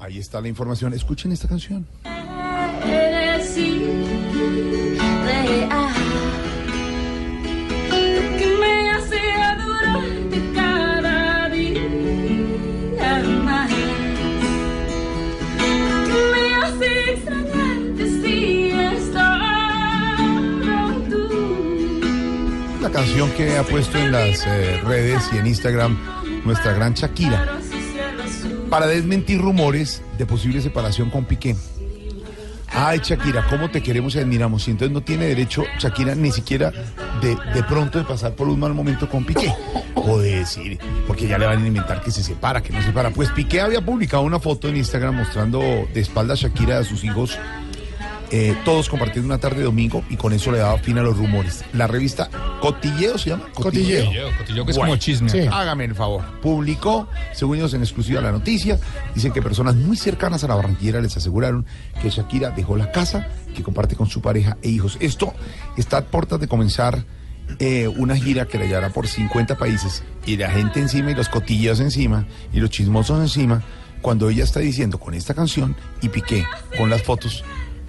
Ahí está la información. Escuchen esta canción. Eres irreal. Que me hacía durante cada día más. Que me hace extrañarte si estaba tú. La canción que ha puesto en las eh, redes y en Instagram nuestra gran Shakira para desmentir rumores de posible separación con Piqué. Ay, Shakira, ¿cómo te queremos y admiramos? Y entonces no tiene derecho Shakira ni siquiera de, de pronto de pasar por un mal momento con Piqué. O de decir, porque ya le van a inventar que se separa, que no se separa. Pues Piqué había publicado una foto en Instagram mostrando de espalda a Shakira a sus hijos eh, todos compartiendo una tarde de domingo y con eso le daba fin a los rumores. La revista Cotilleo se llama. Cotilleo, cotilleo que es como chisme. Sí. Hágame el favor. Publicó, según ellos en exclusiva la noticia, dicen que personas muy cercanas a la barranquillera les aseguraron que Shakira dejó la casa que comparte con su pareja e hijos. Esto está a puertas de comenzar eh, una gira que la llevará por 50 países y la gente encima y los cotilleos encima y los chismosos encima cuando ella está diciendo con esta canción y Piqué con las fotos.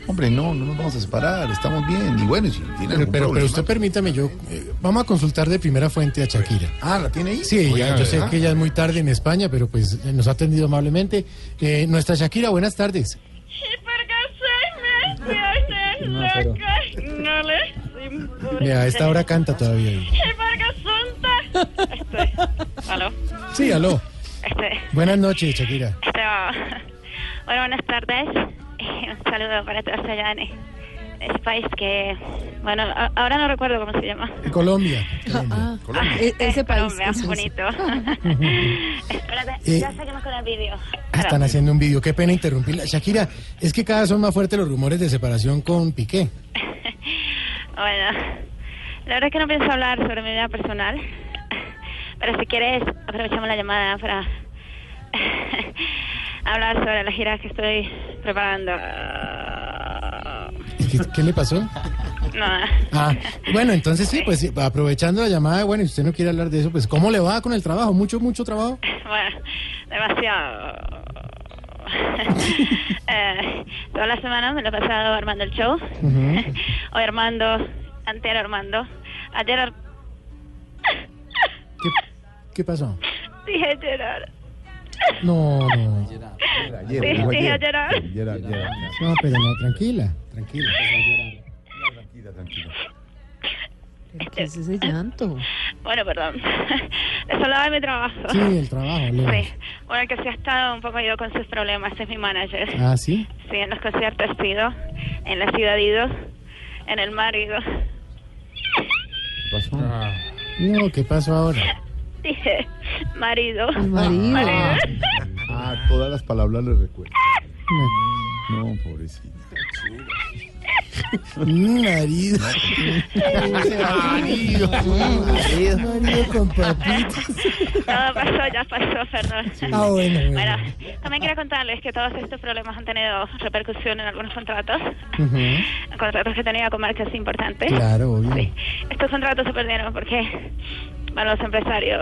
Hombre, no, no nos vamos a separar, estamos bien. Y bueno, si tiene Pero, algún pero, pero usted permítame, yo eh, vamos a consultar de primera fuente a Shakira. Ah, ¿la tiene ahí? Sí, Oiga, ya, yo sé que ya es muy tarde en España, pero pues eh, nos ha atendido amablemente. Eh, nuestra Shakira, buenas tardes. No importa. Mira, a esta hora canta todavía. Este, ¿Aló? Sí, aló. Este, Buenas noches, Shakira. este, bueno, buenas tardes. Un saludo para todos allá en ese país que, bueno, a- ahora no recuerdo cómo se llama. Colombia. Ah, Colombia. e- ese país. Colombia, es. bonito. Espérate, Eh, ya seguimos con el vídeo. Ah, Están haciendo un vídeo, qué pena interrumpirla. Shakira, es que cada vez son más fuertes los rumores de separación con Piqué. Bueno, la verdad es que no pienso hablar sobre mi vida personal, pero si quieres aprovechamos la llamada para hablar sobre la gira que estoy preparando. ¿Qué, qué le pasó? No, Ah, bueno, entonces sí, pues aprovechando la llamada, bueno, si usted no quiere hablar de eso, pues ¿cómo le va con el trabajo? ¿Mucho, mucho trabajo? bueno, demasiado. Eh, toda la semana me lo he pasado armando el show. Hoy armando, anterior armando. Ayer ar- ¿Qué, qué pasó? dije llorar. No, no. Sí, sí. Ayer, ayer. No, pero no, tranquila, tranquila. Tranquila, tranquila. ¿Qué es ese llanto? Bueno, perdón. Les hablaba de mi trabajo. Sí, el trabajo, Leo. Sí. Bueno, que se ha estado un poco ido con sus problemas, es mi manager. Ah, sí. Sí, en los conciertos he ido, en la ciudad he ido, en el mar he ido. ¿Qué pasó? No, ¿qué pasó ahora? Dije, marido. El marido. Marido. Ah, todas las palabras le recuerdo. No, pobrecita. Mm, Marido. Marido. Marido con papitas. Todo pasó, ya pasó, perdón. Ah, bueno, bueno. Bueno, también quería contarles que todos estos problemas han tenido repercusión en algunos contratos, Ujú. contratos que tenía con marcas importantes. Claro, obvio. Sí. Estos contratos se perdieron porque bueno, los empresarios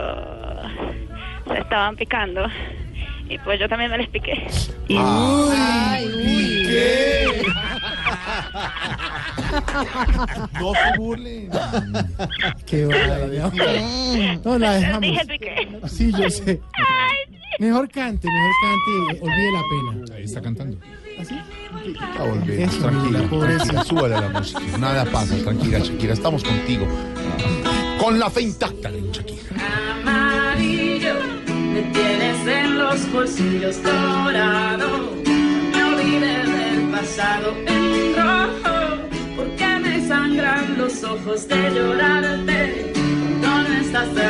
se estaban picando. Y pues yo también me les piqué. Ay, uy. No se burlen. Qué vaina. No, la dejamos. Sí, yo sé. Mejor cante, mejor cante y olvide la pena. Ahí está cantando. A volver. Eso, tranquila, la pobreza. tranquila, súbale a la música. Nada pasa, tranquila, Shakira, estamos contigo. Con la fe intacta, Shakira. Amarillo, me tienes en los bolsillos dorado. Pasado en porque me sangran los ojos de llorarte. Cuando no estás a mi lado, sé